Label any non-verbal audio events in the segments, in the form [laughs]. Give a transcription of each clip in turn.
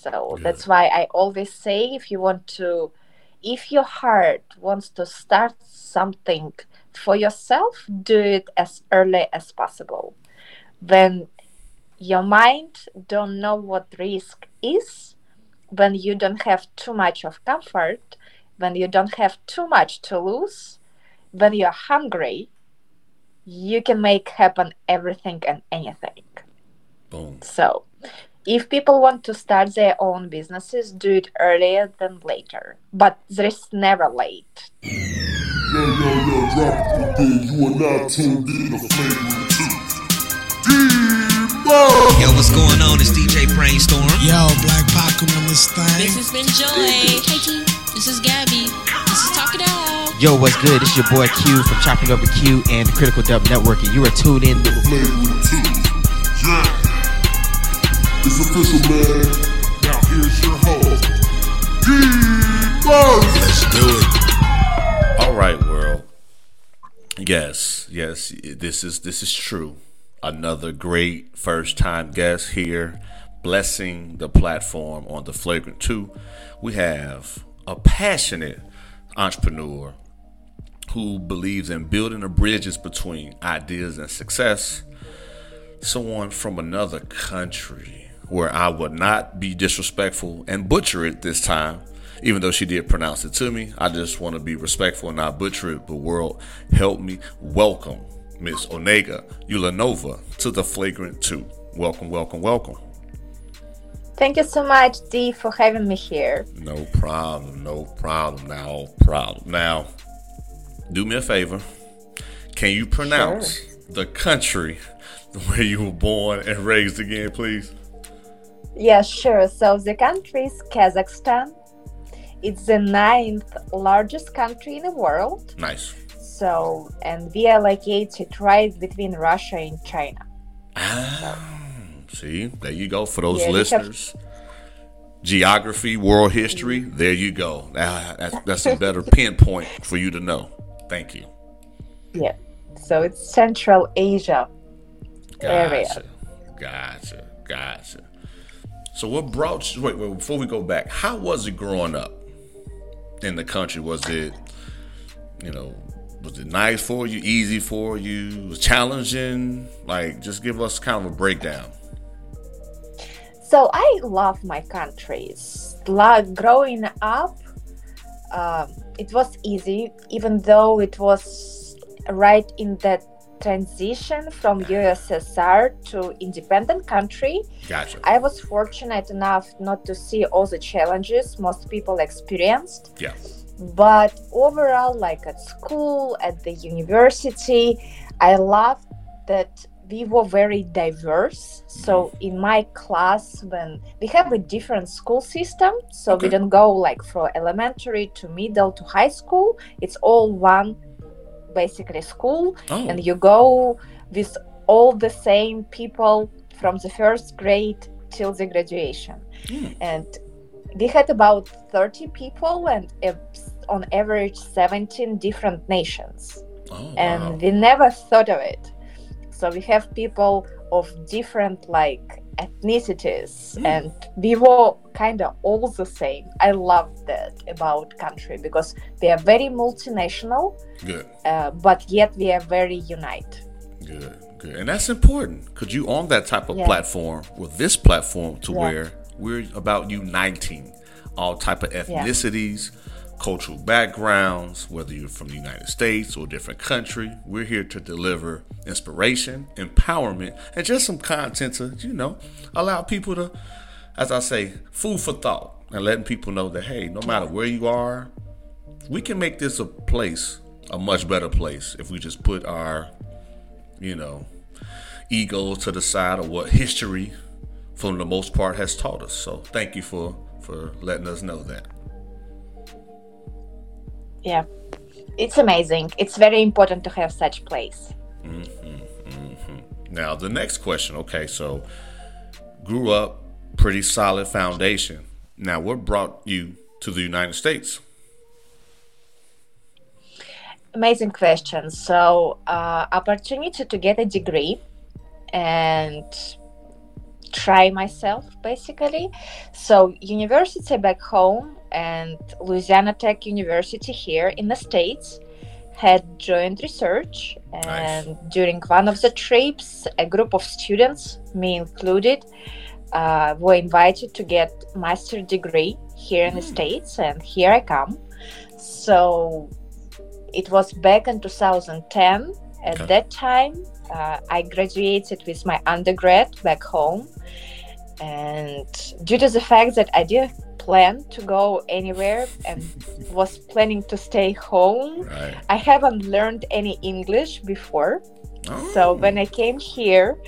So that's why I always say if you want to, if your heart wants to start something for yourself, do it as early as possible. When your mind don't know what risk is, when you don't have too much of comfort, when you don't have too much to lose, when you're hungry, you can make happen everything and anything. Boom. So, if people want to start their own businesses, do it earlier than later. But there is never late. Yo, yo, yo, drop it for You are now tuned in to Flagrant 2. Yo, what's going on? It's DJ Brainstorm. Yo, Black Pac on this thing. This has been Joy. Hey, T. This is Gabby. This is Talk It Out. Yo, what's good? It's your boy Q from Chopping Over Q and the Critical Dub Network, and you are tuned in to Flagrant 2. Yeah. It's official, man. Now here's your host, Debo! Let's do it. All right, world. Yes, yes, this is this is true. Another great first time guest here, blessing the platform on the Flagrant 2. We have a passionate entrepreneur who believes in building the bridges between ideas and success. Someone from another country where I would not be disrespectful and butcher it this time, even though she did pronounce it to me. I just want to be respectful and not butcher it. But world, help me welcome Miss Onega Ulanova to the Flagrant 2. Welcome, welcome, welcome. Thank you so much, Dee, for having me here. No problem, no problem. no problem. Now, do me a favor. Can you pronounce the country [laughs] where you were born and raised again, please? Yeah, sure. So the country is Kazakhstan. It's the ninth largest country in the world. Nice. So, and we are located right between Russia and China. Ah, see, there you go for those Yeah, we have- listeners. Geography, world history, there you go. Ah, that's, that's a better [laughs] pinpoint for you to know. Thank you. Yeah. So it's Central Asia area. Gotcha. Gotcha. So what brought you wait, wait, before we go back, how was it growing up in the country? Was it you know, was it nice for you, easy for you, was challenging? Like just give us kind of a breakdown. So I love my countries. Like growing up, um, it was easy, even though it was right in that transition from USSR to independent country. Gotcha. I was fortunate enough not to see all the challenges most people experienced. Yeah. But overall, like at school, at the university, I loved that we were very diverse. So mm-hmm. in my class, when we have a different school system, so we don't go like from elementary to middle to high school. It's all one basically school Oh, and you go with all the same people from the first grade till the graduation Hmm. and we had about 30 people and uh, on average 17 different nations oh and wow. we never thought of it so we have people of different like ethnicities Hmm. and we were kind of all the same i love that about country because we are very multinational good. uh, but yet we are very unite. Good, good, and that's important because you on that type of Yeah. platform with this platform to Yeah. where we're about uniting all type of ethnicities, cultural backgrounds, whether you're from the United States or a different country. We're here to deliver inspiration, empowerment, and just some content to you know allow people to, as I say, food for thought, and letting people know that hey, no matter where you are, we can make this a place a much better place if we just put our you know, egos to the side of what history, for the most part, has taught us. So thank you for for letting us know that. Yeah, it's amazing. It's very important to have such place. Now the next question. Okay, so grew up pretty solid foundation. Now, what brought you to the United States? Amazing question. So, uh, opportunity to get a degree, and try myself basically. So university back home and Louisiana Tech University here in the States had joint research and during one of the trips a group of students me included uh, were invited to get master degree here in the states and here i come so it was back in 2010 at Okay. that time uh, i graduated with my undergrad back home and due to the fact that i didn't plan to go anywhere and [laughs] was planning to stay home Right. I haven't learned any English before. Oh, So when I came here,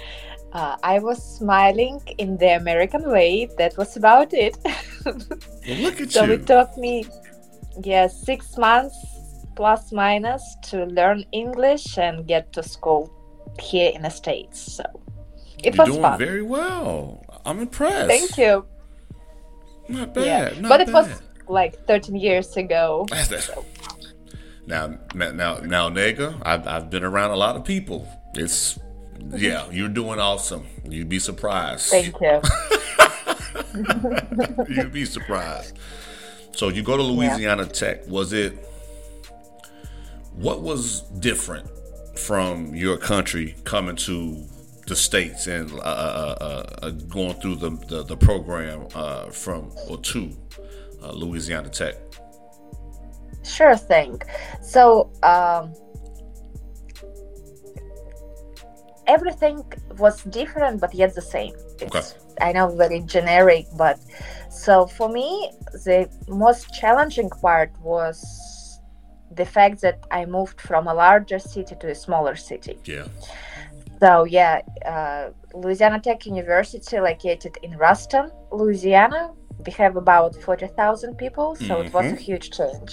uh, I was smiling in the American way. That was about it. [laughs] well, look at so you. it took me, yeah, six months plus minus to learn English and get to school here in the States. So it You're was doing fun. very well. I'm impressed. Thank you. Not bad. Yeah, not but it was like 13 years ago. [laughs] That's- that's- Now, now, now, Onega, I've, I've been around a lot of people. It's, mm-hmm. yeah, you're doing awesome. You'd be surprised. Thank you. [laughs] [laughs] You'd be surprised. So you go to Louisiana Tech. Was it? What was different from your country coming to the states and uh, uh, uh, uh, going through the the, the program uh, from or to uh, Louisiana Tech? Sure thing. So, um, everything was different, but yet the same. It's, I know, very generic, but so for me, the most challenging part was the fact that I moved from a larger city to a smaller city. Yeah. So yeah, uh, Louisiana Tech University, located in Ruston, Louisiana, we have about forty thousand people, so it was a Mhm. huge change.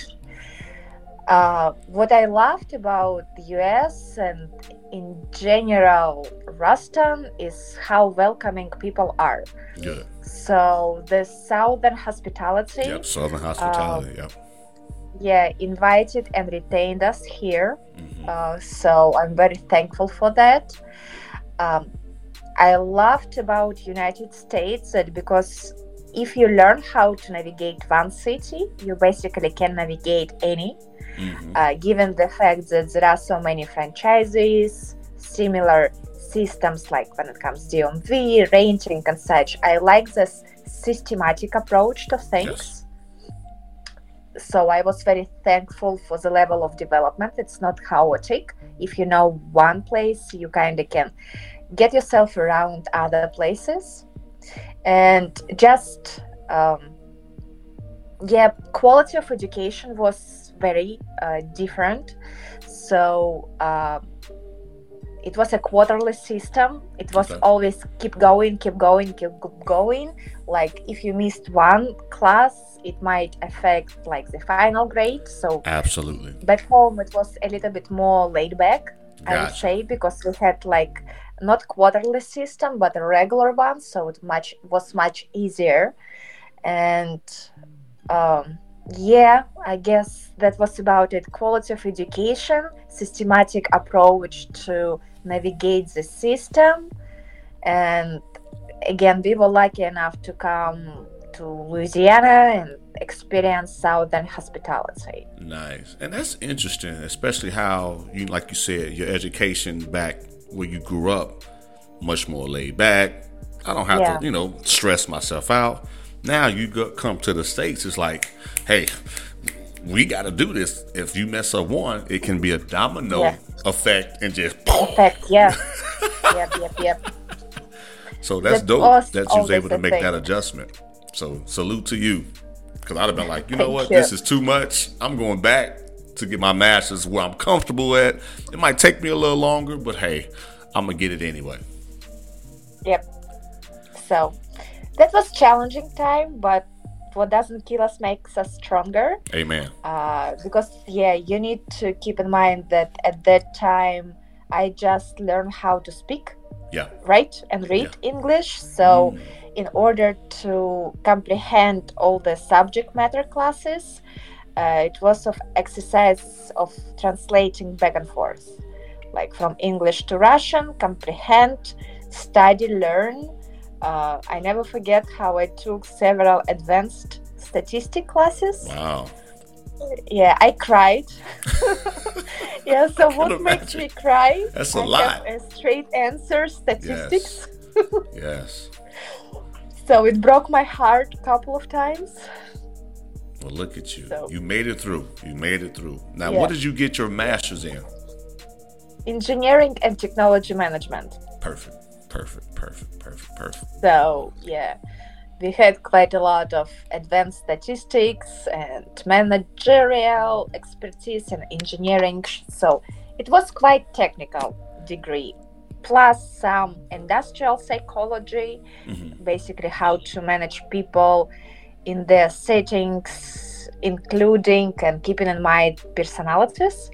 Uh, what I loved about the US and in general Ruston is how welcoming people are. Good. So the southern hospitality, Yep. Southern hospitality. yep. Yeah, invited and retained us here. Mhm. Uh, so I'm very thankful for that. Um, I loved about United States that because if you learn how to navigate one city, you basically can navigate any. Mhm. Uh, given the fact that there are so many franchises, similar systems like when it comes to DMV, renting and such, I like this systematic approach to things. So I was very thankful for the level of development. It's not chaotic. If you know one place, you kind of can get yourself around other places. And just, um, yeah, quality of education was very uh, different. So uh, it was a quarterly system. It was Okay. always keep going, keep going, keep going. Like if you missed one class, it might affect like the final grade. So Absolutely. back home, it was a little bit more laid back. I would say because we had like not quarterly system but a regular one, so it much was much easier. And um, yeah, I guess that was about it. Quality of education, systematic approach to navigate the system, and again, we were lucky enough to come to Louisiana and experience Southern hospitality. Nice. And that's interesting, especially how you like you said, your education back where you grew up, much more laid back. I don't have Yeah. to, you know, stress myself out. Now you go, come to the States, it's like, hey, we got to do this. If you mess up one, it can be a domino Yeah. Effect and just Effect, yeah. [laughs] yep, yep, yep. So that's That dope that you was able to make thing. that adjustment. So salute to you. Because I'd have been like, you know Thank what, you. this is too much. I'm going back to get my master's where I'm comfortable at. It might take me a little longer, but hey, I'm gonna get it anyway. Yep. So that was challenging time, but what doesn't kill us makes us stronger. Amen. Uh, because yeah, you need to keep in mind that at that time I just learned how to speak, Yeah. write, and read English. So in order to comprehend all the subject matter classes, uh, it was of exercise of translating back and forth, like from English to Russian, comprehend, study, learn, Uh, I never forget how I took several advanced statistic classes. Wow. Yeah, I cried. [laughs] yeah, so what makes me cry? That's a I lot. A straight answer statistics. Yes. [laughs] So it broke my heart a couple of times. Well, look at you. So- You made it through. You made it through. Now, Yeah. what did you get your master's in? Engineering and technology management. Perfect. Perfect. Perfect. Perfect. Perfect. So yeah, we had quite a lot of advanced statistics and managerial expertise in engineering. So it was quite technical degree, plus some industrial psychology, Mhm. basically how to manage people in their settings, including and keeping in mind personalities.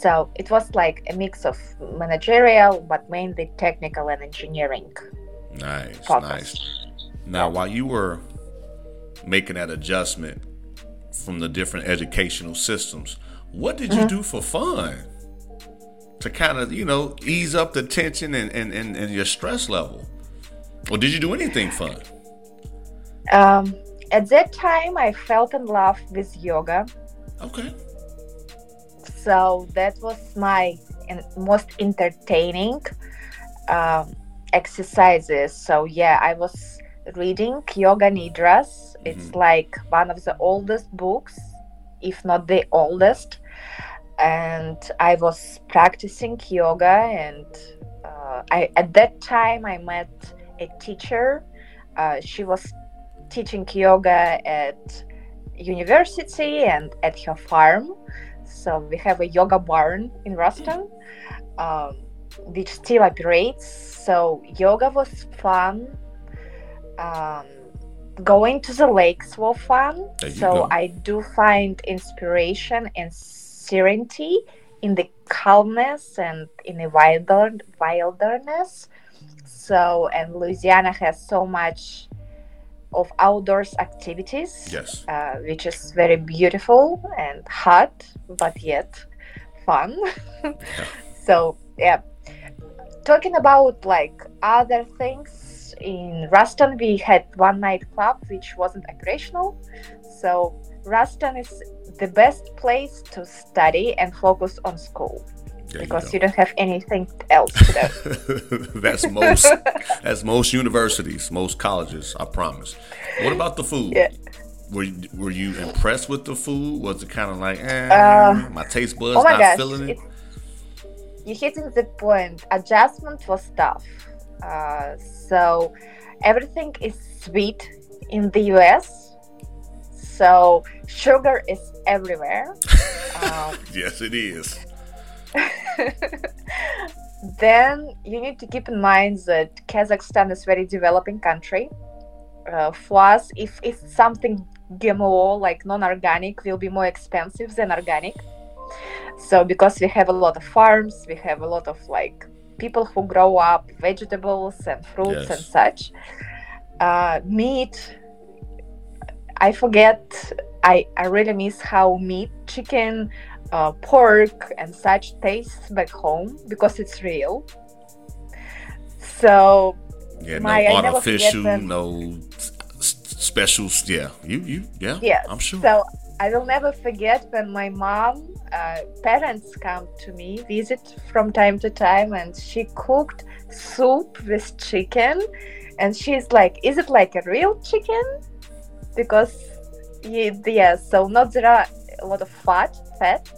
So it was like a mix of managerial, but mainly technical and engineering. Nice. Focus. Nice. Now, while you were making that adjustment from the different educational systems, what did Mm-hmm. you do for fun? To kind of, you know, ease up the tension and, and, and, and your stress level? Or did you do anything fun? Um, at that time, I felt in love with yoga. Okay. So that was my most entertaining um, exercises. So yeah, I was reading Yoga Nidras. It's like one of the oldest books, if not the oldest. And I was practicing yoga, and uh, I at that time I met a teacher. Uh, she was teaching yoga at university and at her farm. So we have a yoga barn in Ruston, um, which still operates. So yoga was fun. Um, going to the lakes was fun. So go. I do find inspiration and serenity in the calmness and in the wilder, wilderness. So and Louisiana has so much of outdoors activities Yes. uh, which is very beautiful and hot, but yet fun. [laughs] so yeah, talking about like other things in Ruston, we had one night club which wasn't operational. So Ruston is the best place to study and focus on school There because go. you don't have anything else to do. [laughs] that's most [laughs] that's most universities, most colleges, I promise. What about the food? Yeah. Were you, were you impressed with the food? Was it kind of like, eh, Uh, my taste buds oh my not gosh, feeling it? you're hitting the point. Adjustment was tough. Uh, so everything is sweet in the US. So sugar is everywhere. [laughs] um, Yes, it is. [laughs] then you need to keep in mind that Kazakhstan is very developing country. Uh, for us, if it's something GMO like non-organic, will be more expensive than organic. So because we have a lot of farms, we have a lot of like people who grow up vegetables and fruits and such. Uh, meat, I forget. I I really miss how meat, chicken, uh, pork and such tastes back home because it's real. So Yeah, My- no I never forget artificial, no specials. Yeah, you, you, yeah, yes, I'm sure. So I will never forget when my mom, uh, parents come to me visit from time to time, and she cooked soup with chicken, and she's like, "Is it like a real chicken?" Because yeah, yeah so not there are a lot of fat, fat.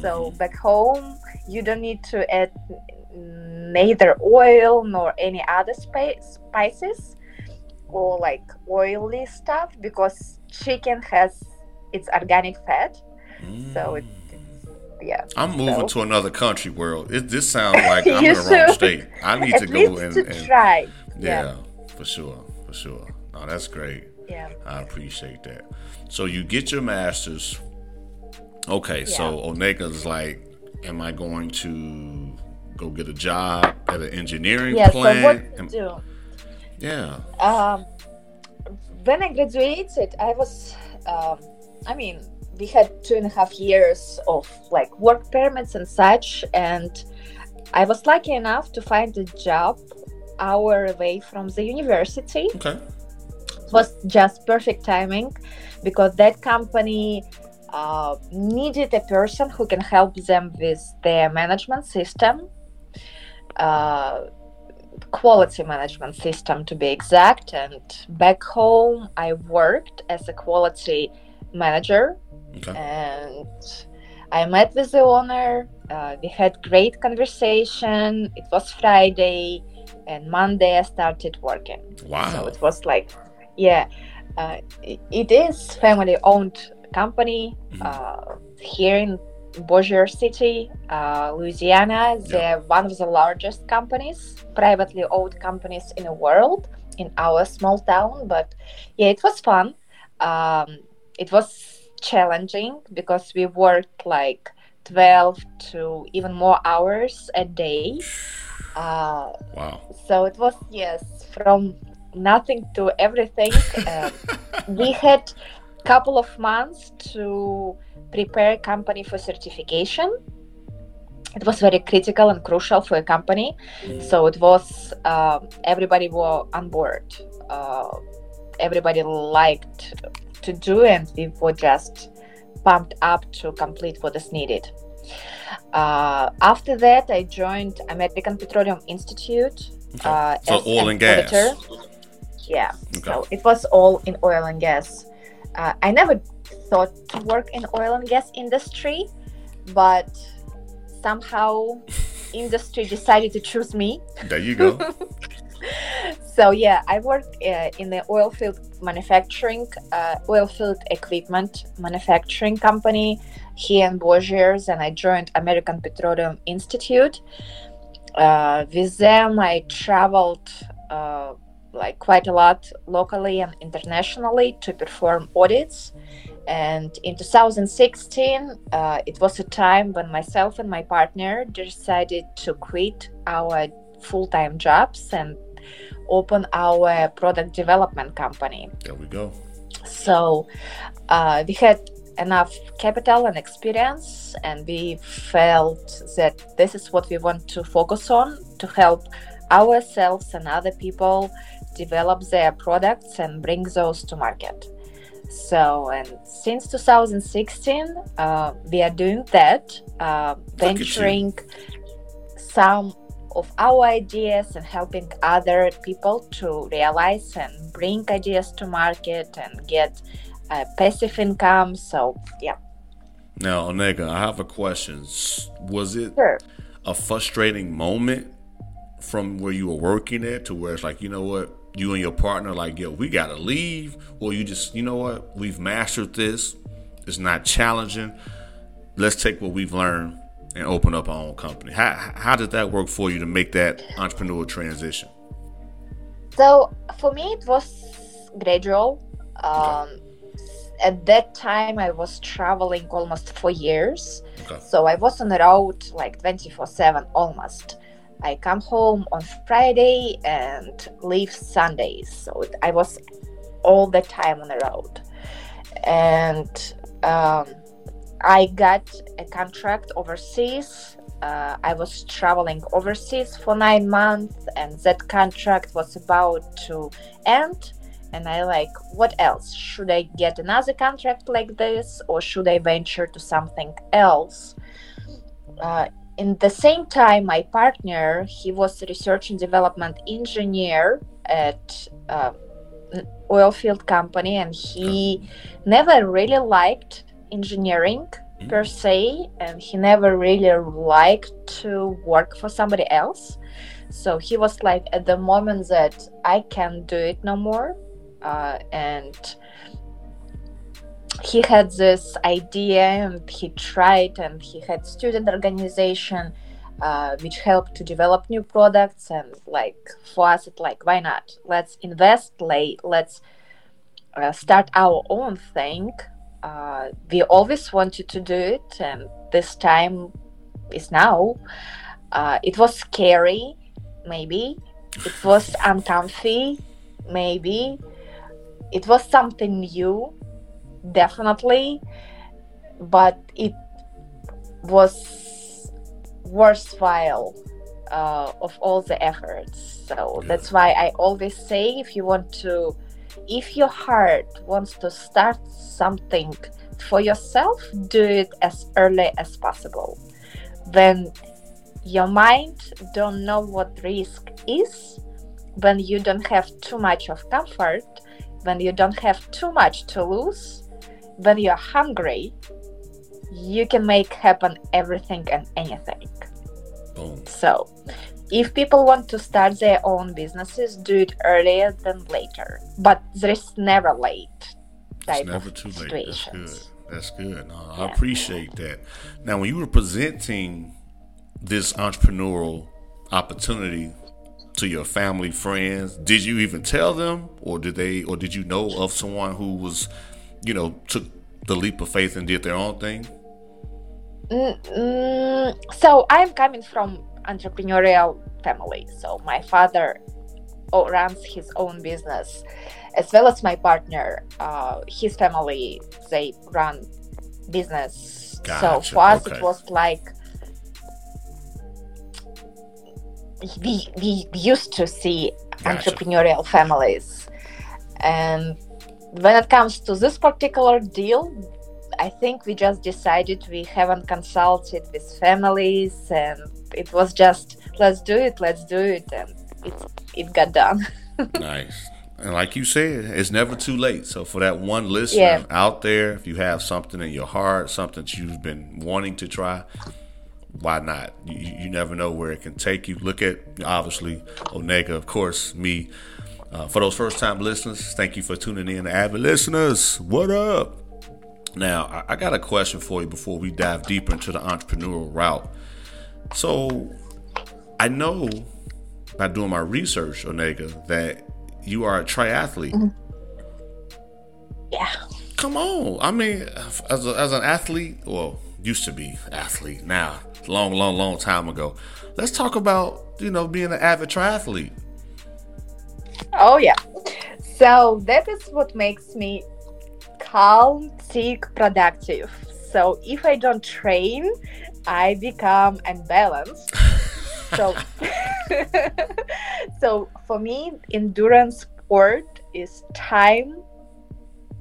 So Mhm. back home, you don't need to add neither oil nor any other spi- spices or like oily stuff because chicken has its organic fat. So it, yeah. I'm moving so- to another country world. It, this sounds like [laughs] I'm in the wrong state. I need to go and, to and try. yeah, Yeah. for sure, for sure. No, that's great. Yeah. I appreciate that. So you get your master's. Okay, so Onega's like, am I going to go get a job at an engineering Yeah. So plant? what to Am- do? yeah. Um, when I graduated, I was, um, I mean, we had two and a half years of like work permits and such, and I was lucky enough to find a job hour away from the university. Okay. It was just perfect timing because that company uh, needed a person who can help them with their management system, uh, quality management system to be exact. And back home, I worked as a quality manager Okay. and I met with the owner. Uh, we had great conversation. It was Friday, and Monday I started working. Wow! So it was like, yeah, uh, it, is family-owned company Mhm. uh, here in Bossier City, uh, Louisiana. They're one of the largest companies, privately owned companies in the world in our small town. But yeah, it was fun. Um, it was challenging because we worked like 12 to even more hours a day. Uh, Wow. so it was yes from nothing to everything [laughs] um, we had couple of months to prepare company for certification it was very critical and crucial for a company so it was um, everybody were on board uh, everybody liked to do and we were just pumped up to complete what is needed uh, after that i joined american petroleum institute Okay. uh, So as oil an and gas. Yeah, Okay. so it was all in oil and gas. Uh, I never thought to work in oil and gas industry, but somehow [laughs] industry decided to choose me. There you go. [laughs] So yeah, I worked uh, in the oil field manufacturing, uh, oil field equipment manufacturing company here in Bossiers, and I joined American Petroleum Institute. Uh, with them, I traveled uh, like quite a lot locally and internationally to perform audits. And in 2016, uh, it was a time when myself and my partner decided to quit our full-time jobs and open our product development company. there we go. So uh, we had enough capital and experience, and we felt that this is what we want to focus on to help ourselves and other people develop their products and bring those to market. So, and since 2016, uh, we are doing that, uh, venturing some of our ideas and helping other people to realize and bring ideas to market and get uh, passive income. So, yeah, Now, Onega, I have a question. Was it sure. a frustrating moment from where you were working at to where it's like, you know what, you and your partner like, yo, we gotta leave, or you just, you know what, we've mastered this. It's not challenging. Let's take what we've learned and open up our own company. How how did that work for you to make that entrepreneurial transition? So for me, it was gradual. Um, at that time, I was traveling almost four years. Okay. So I was on the road like 24 7 almost. I come home on Friday and leave Sundays. So I was all the time on the road. And um, I got a contract overseas. Uh, I was traveling overseas for nine months, and that contract was about to end. And I like, what else? Should I get another contract like this, or should I venture to something else? Uh, in the same time, my partner, he was a research and development engineer at uh, oil field company, and he never really liked engineering per se, and he never really liked to work for somebody else. So he was like, at the moment that I can't do it no more, uh, and he had this idea and he tried and he had student organization uh, which helped to develop new products and like for us it's like why not? Let's invest late. Let's uh, start our own thing. Uh, we always wanted to do it and this time is now. Uh, it was scary maybe. It was uncomfy maybe. It was something new definitely but it was worthwhile uh, of all the efforts. So Yeah. that's why I always say if you want to, if your heart wants to start something for yourself, do it as early as possible. When your mind don't know what risk is, when you don't have too much of comfort, when you don't have too much to lose, when you're hungry, you can make happen everything and anything. Boom. So, if people want to start their own businesses, do it earlier than later. But there is never late type It's never too late. That's situations. good. That's good. No, I appreciate that. Now, when you were presenting this entrepreneurial opportunity to your family, friends, did you even tell them, or did they, or did you know of someone who was, you know, took the leap of faith and did their own thing? Mm, mm, so I'm coming from entrepreneurial family. So my father runs his own business, as well as my partner. Uh, his family they run business. So for us, okay. it was like we we used to see Gotcha. entrepreneurial families, and when it comes to this particular deal, I think we just decided we haven't consulted with families, and it was just let's do it, let's do it, and it it got done. [laughs] nice. And like you said, it's never too late. So for that one listener Yeah. out there, if you have something in your heart, something that you've been wanting to try, why not? You, you you never know where it can take you. Look at obviously Onega, of course, me. Uh, for those first time listeners, thank you for tuning in. Avid listeners, what up? Now, I, I got a question for you before we dive deeper into the entrepreneurial route. So, I know by doing my research, Onega, that you are a triathlete. yeah. Come on. I mean, as, a, as an athlete, well, used to be athlete now, long, long, long time ago. Let's talk about, you know, being an avid triathlete. Oh yeah. So that is what makes me calm, sick, productive. So if I don't train, I become unbalanced. [laughs] so [laughs] so for me, endurance sport is time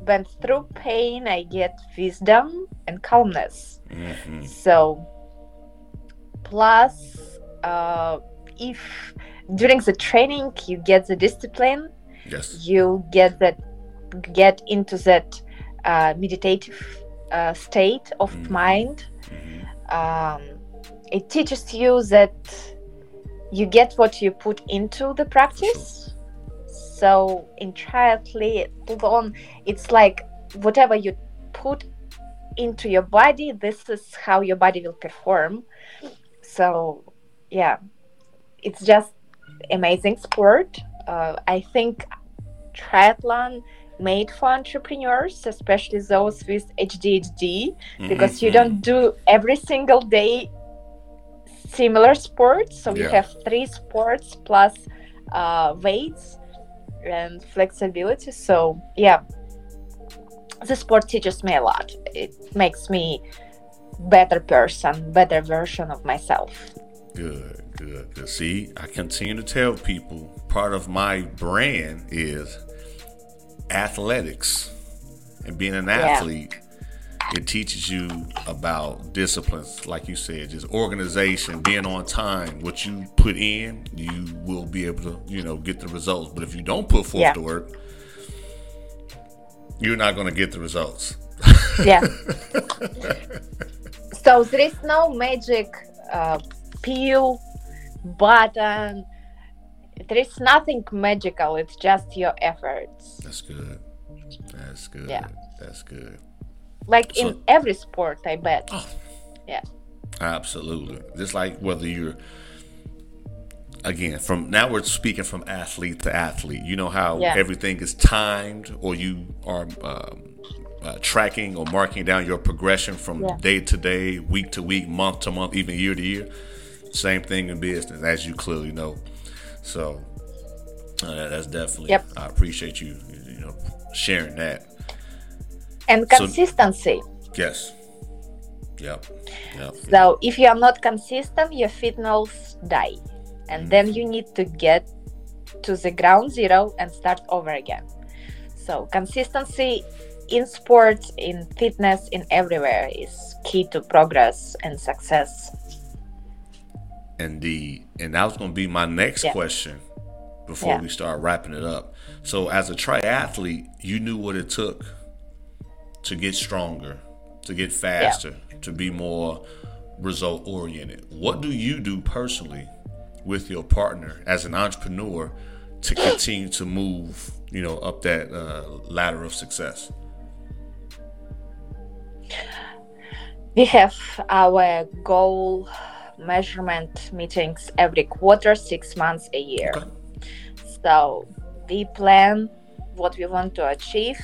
when through pain I get wisdom and calmness. hmm So, plus, uh, if during the training you get the discipline, Yes. you get that get into that uh, meditative uh, state of Mhm. mind. Mhm. Um, it teaches you that you get what you put into the practice. So in triathlon, it's like whatever you put into your body, this is how your body will perform. So yeah, it's just amazing sport. Uh, I think triathlon made for entrepreneurs, especially those with ADHD, because you Mhm. don't do every single day similar sports. So you have three sports plus uh, weights and flexibility. So yeah, the sport teaches me a lot. It makes me better person, better version of myself. Good, good, good. See, I continue to tell people part of my brand is athletics and being an athlete. It teaches you about disciplines, like you said, just organization, being on time. What you put in, you will be able to, you know, get the results. But if you don't put forth Yeah. the work, you're not going to get the results. yeah [laughs] so there is no magic uh, pill button there is nothing magical it's just your efforts That's good. That's good. Yeah. That's good. like So- in every sport i bet Oh. yeah Absolutely. Just like whether you're again from now we're speaking from athlete to athlete. You know how Yeah. everything is timed, or you are um, uh, tracking or marking down your progression from Yeah. day to day, week to week, month to month, even year to year. Same thing in business, as you clearly know. So uh, that's definitely. Yep. I appreciate you, you know, sharing that. and So- consistency Yes. Yep. Yep. so if you are not consistent your fitness die and then you need to get to the ground zero and start over again so consistency in sports in fitness in everywhere is key to progress and success Indeed. And that was going to be my next Yeah. question before Yeah. we start wrapping it up. So, as a triathlete, you knew what it took to get stronger, to get faster, to be more result oriented. What do you do personally with your partner as an entrepreneur to continue to move, you know, up that uh, ladder of success? we have our goal measurement meetings every quarter six months a year Okay. So we plan what we want to achieve,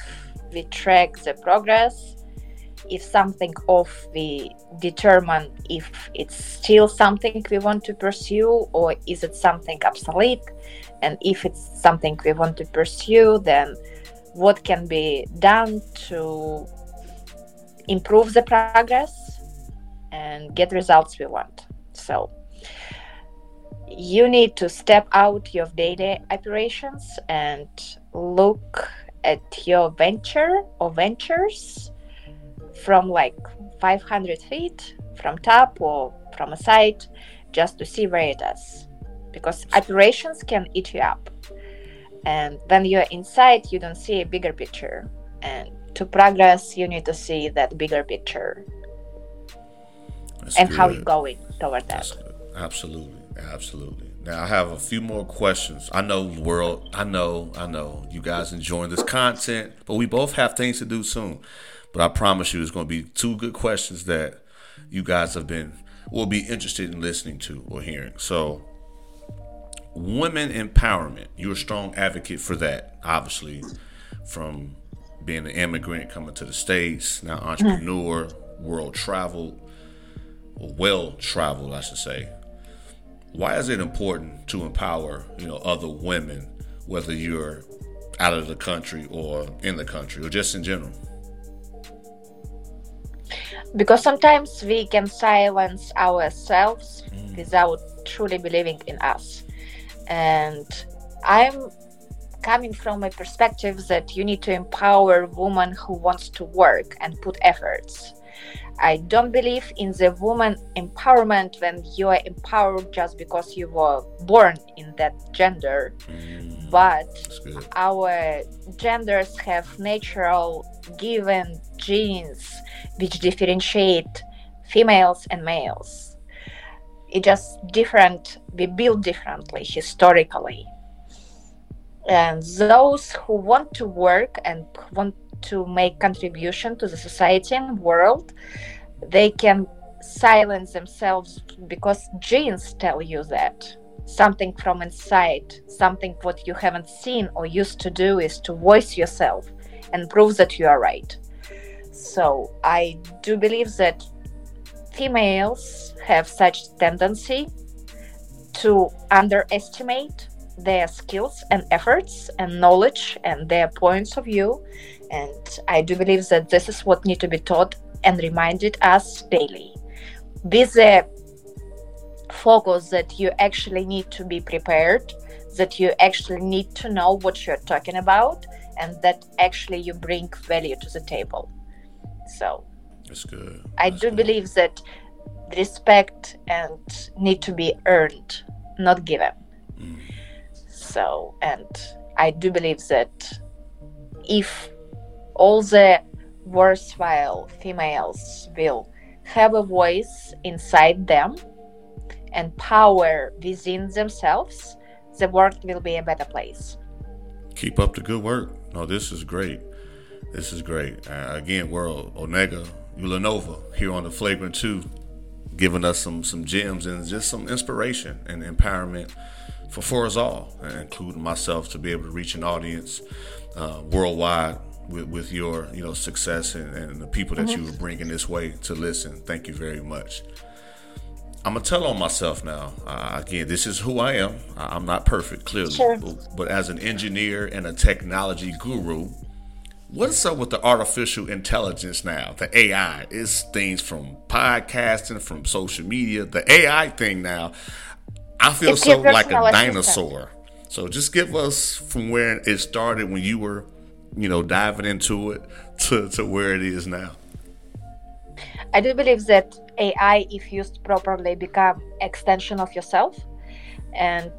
we track the progress. If something off, we determine if it's still something we want to pursue or is it something obsolete. And if it's something we want to pursue, then what can be done to improve the progress and get results we want. So you need to step out your daily operations and look at your venture or ventures from like 500 feet from top or from a side just to see where it is. Because operations can eat you up. And when you're inside you don't see a bigger picture. And to progress you need to see that bigger picture That's and how good. you're going toward that Absolutely, absolutely. Now I have a few more questions. I know, world. I know, I know. You guys enjoying this content, but we both have things to do soon. But I promise you, it's going to be two good questions that you guys have been will be interested in listening to or hearing. So, women empowerment. You're a strong advocate for that, obviously, from being an immigrant coming to the states, now entrepreneur, world traveled, or well traveled, I should say. Why is it important to empower you know other women whether you're out of the country or in the country or just in general? Because sometimes we can silence ourselves mm. without truly believing in us. And i'm coming from a perspective that you need to empower women who wants to work and put efforts i don't believe in the woman empowerment when you are empowered just because you were born in that gender mm, but our genders have natural given genes which differentiate females and males. It just different. We build differently historically, and those who want to work and want to make contribution to the society and world, they can silence themselves because genes tell you that something from inside, something what you haven't seen or used to do is to voice yourself and prove that you are right. So I do believe that females have such tendency to underestimate their skills and efforts and knowledge and their points of view and i do believe that this is what need to be taught and reminded us daily with the focus that you actually need to be prepared that you actually need to know what you're talking about and that actually you bring value to the table so that's good I do good. believe that respect and need to be earned, not given. Mm. So, and I do believe that if all the worthwhile females will have a voice inside them and power within themselves, the world will be a better place. keep up the good work. No this is great. This is great. Uh, again world onega ulanova here on the flagrant 2 giving us some some gems and just some inspiration and empowerment for, for us all including myself to be able to reach an audience uh, worldwide with, with your you know success and, and the people that you were bringing this way to listen thank you very much I'm gonna tell on myself now. Uh, again, this is who I am. I- I'm not perfect, clearly, Sure. but, but as an engineer and a technology guru, what's up with the artificial intelligence now? The AI is things from podcasting, from social media. The AI thing now. I feel It's so like a dinosaur. So just give us from where it started when you were, you know, diving into it to, to where it is now. I do believe that AI, if used properly, become extension of yourself, and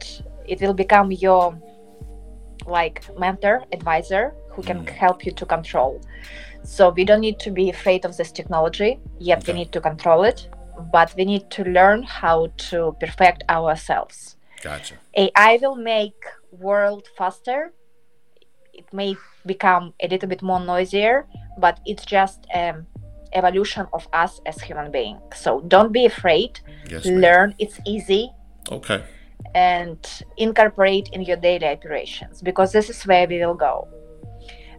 it will become your like mentor, advisor, who can mm. help you to control. So we don't need to be afraid of this technology. Yet Okay. we need to control it, but we need to learn how to perfect ourselves. Gotcha. AI will make world faster. It may become a little bit more noisier, but it's just um, evolution of us as human beings. So don't be afraid. Yes. ma'am. Learn. It's easy Okay. and incorporate in your daily operations because this is where we will go.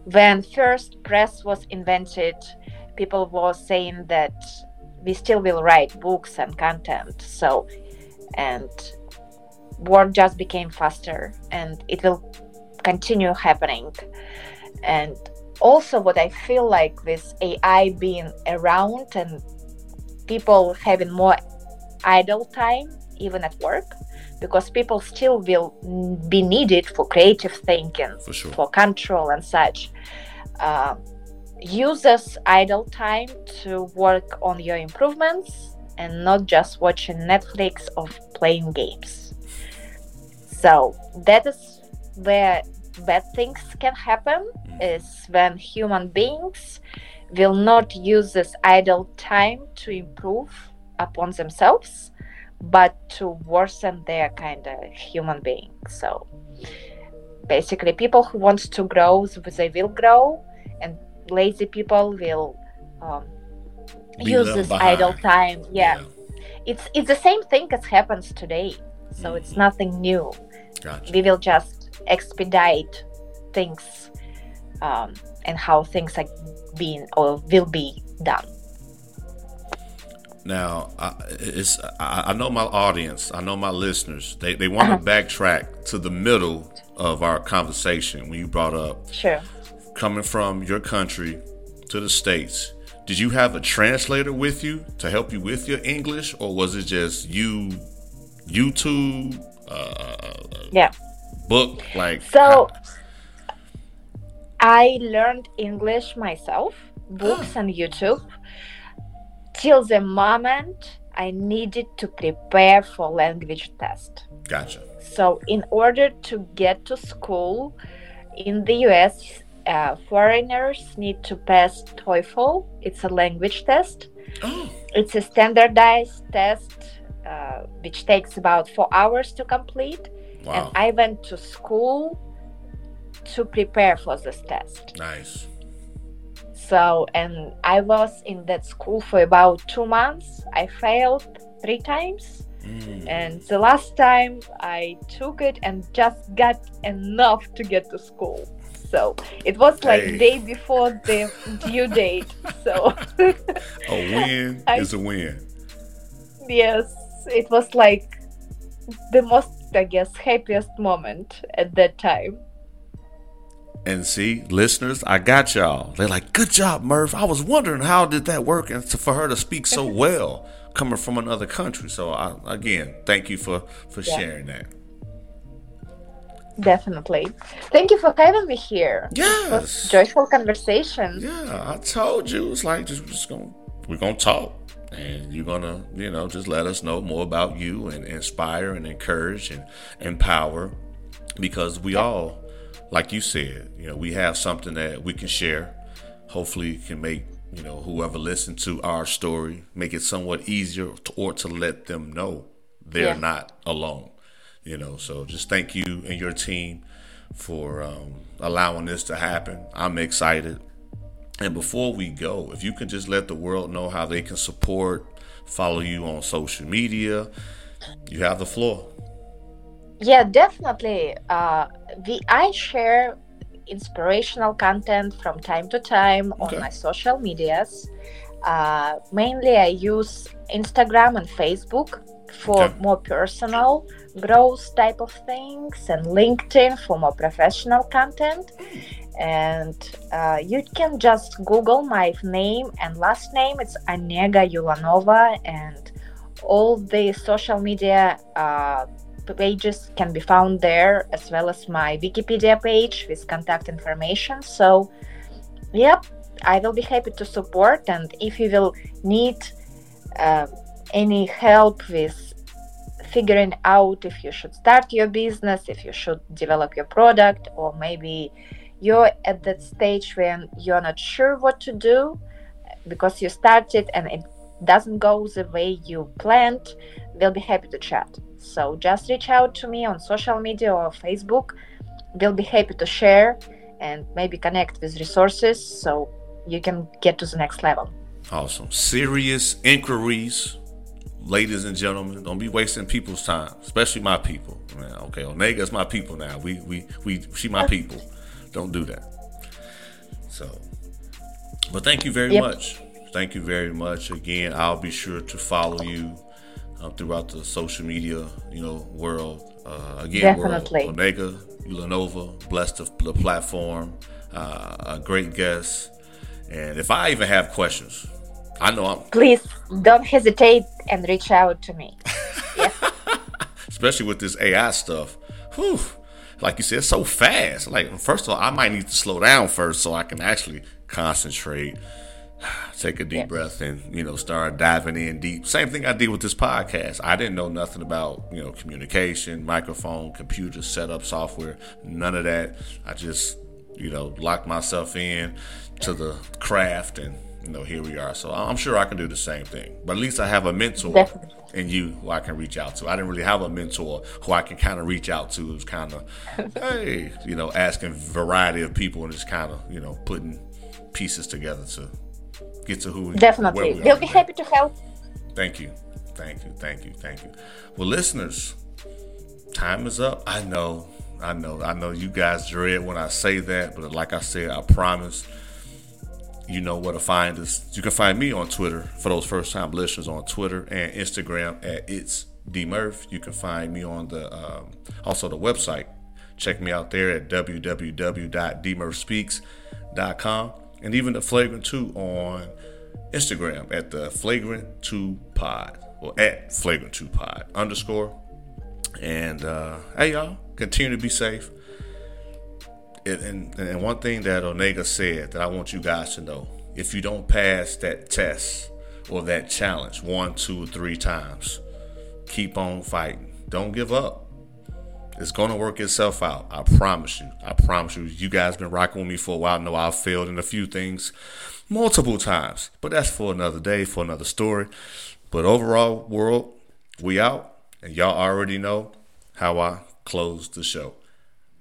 When first press was invented, people were saying that we still will write books and content. So, and work just became faster and it will continue happening. And also, what I feel like with AI being around and people having more idle time, even at work, because people still will be needed for creative thinking, For sure. for control and such. Uh, use this idle time to work on your improvements and not just watching Netflix or playing games. So that is where bad things can happen is when human beings will not use this idle time to improve upon themselves but to worsen their kind of human being. So basically people who want to grow they will grow and lazy people will um, use this behind. idle time yeah, it's it's the same thing as happens today so it's nothing new. Gotcha. we will just expedite things um, and how things are being or will be done Now, I, it's I, I know my audience, I know my listeners. They they want to backtrack to the middle of our conversation when you brought up sure coming from your country to the states. Did you have a translator with you to help you with your English, or was it just you, YouTube, uh, yeah book? Like So I learned English myself, books and YouTube, till the moment I needed to prepare for language test. gotcha. So in order to get to school in the US, uh, foreigners need to pass TOEFL. It's a language test. Oh, It's a standardized test uh, which takes about four hours to complete. Wow, And I went to school to prepare for this test. nice. So, and I was in that school for about two months. I failed three times. Mm, And the last time I took it and just got enough to get to school. So it was like Hey. day before the due [laughs] date. So a win I- is a win. yes, it was like the most, I guess, happiest moment at that time. And see, listeners, I got y'all. They're like, "Good job, Murph." I was wondering how did that work, and for her to speak so [laughs] well, coming from another country. So, I, again, thank you for for Yeah. sharing that. Definitely. Thank you for having me here. Yes. joyful conversation. Yeah, I told you it's like just, just gonna we're gonna talk, and you're gonna you know just let us know more about you and inspire and encourage and empower, because we all, like you said, you know, we have something that we can share. Hopefully, can make you know whoever listens to our story make it somewhat easier to, or to let them know they're Yeah. not alone. You know, so just thank you and your team for um, allowing this to happen. I'm excited. And before we go, if you can just let the world know how they can support, follow you on social media, you have the floor. Yeah, definitely. Uh, we I share inspirational content from time to time Okay. on my social medias. Uh, mainly, I use Instagram and Facebook for Okay. more personal growth type of things, and LinkedIn for more professional content. And uh, you can just Google my name and last name. It's Onega Ulanova, and all the social media uh, pages can be found there, as well as my Wikipedia page with contact information. So, yep, I will be happy to support. And if you will need uh, any help with figuring out if you should start your business, if you should develop your product, or maybe you're at that stage when you're not sure what to do because you started and it doesn't go the way you planned, we'll be happy to chat. So just reach out to me on social media or Facebook. We'll be happy to share and maybe connect with resources so you can get to the next level. Awesome. Serious inquiries, ladies and gentlemen. Don't be wasting people's time, especially my people. Man, okay, Onega's my people now. We we we she my [laughs] people. Don't do that. So, but thank you very Yep. much. Thank you very much. Again, I'll be sure to follow you um, throughout the social media, you know, world. Uh, again, Definitely. world. Onega, Ulanova, blessed the, the platform, uh, a great guest. And if I even have questions, I know I'm, Please don't hesitate and reach out to me. [laughs] especially with this AI stuff. Whew, like you said, so fast. Like, first of all, I might need to slow down first so I can actually concentrate, [sighs] take a deep Yes. breath, and you know, start diving in deep. Same thing I did with this podcast. I didn't know nothing about you know communication, microphone, computer setup, software, none of that. I just you know locked myself in to the craft and. You know, here we are. So I'm sure I can do the same thing. But at least I have a mentor Definitely. and you who I can reach out to. I didn't really have a mentor who I can kind of reach out to. It was kind of, hey, you know, asking variety of people and just kind of, you know, putting pieces together to get to who. we- Definitely. where we We'll are be today. happy to help. Thank you, thank you, thank you, thank you. Well, listeners, time is up. I know, I know, I know. You guys dread when I say that, but like I said, I promise you know where to find us. You can find me on Twitter for those first time listeners on Twitter and Instagram at it's dmurph. You can find me on the um, also the website. Check me out there at www.dmurphspeaks.com and even the flagrant 2 on Instagram at the flagrant 2 pod or at flagrant 2 pod underscore. And uh, hey y'all, continue to be safe and, and, one thing that Onega said that I want you guys to know if you don't pass that test or that challenge one, two, three times, keep on fighting. Don't give up. It's going to work itself out. I promise you. I promise you. You guys been rocking with me for a while. know I've failed in a few things multiple times, but that's for another day, for another story. But overall, world, we out. And y'all already know how I close the show.